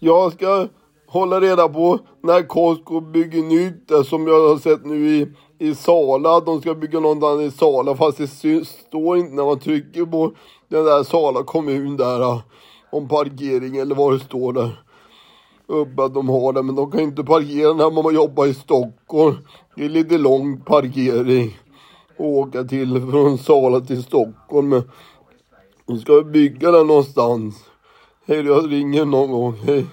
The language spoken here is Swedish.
Jag ska hålla reda på när Costco bygger nytt, där som jag har sett nu i, i Sala. De ska bygga någonstans i Sala fast det syns, står inte när man trycker på den där Sala kommun där ah, om parkering eller vad det står där. Uppe att de har det, men de kan inte parkera när man jobbar i Stockholm. Det är lite lång parkering. att Åka till från Sala till Stockholm. Men de ska bygga den någonstans. Hej då, jag ringer någon gång. Hej.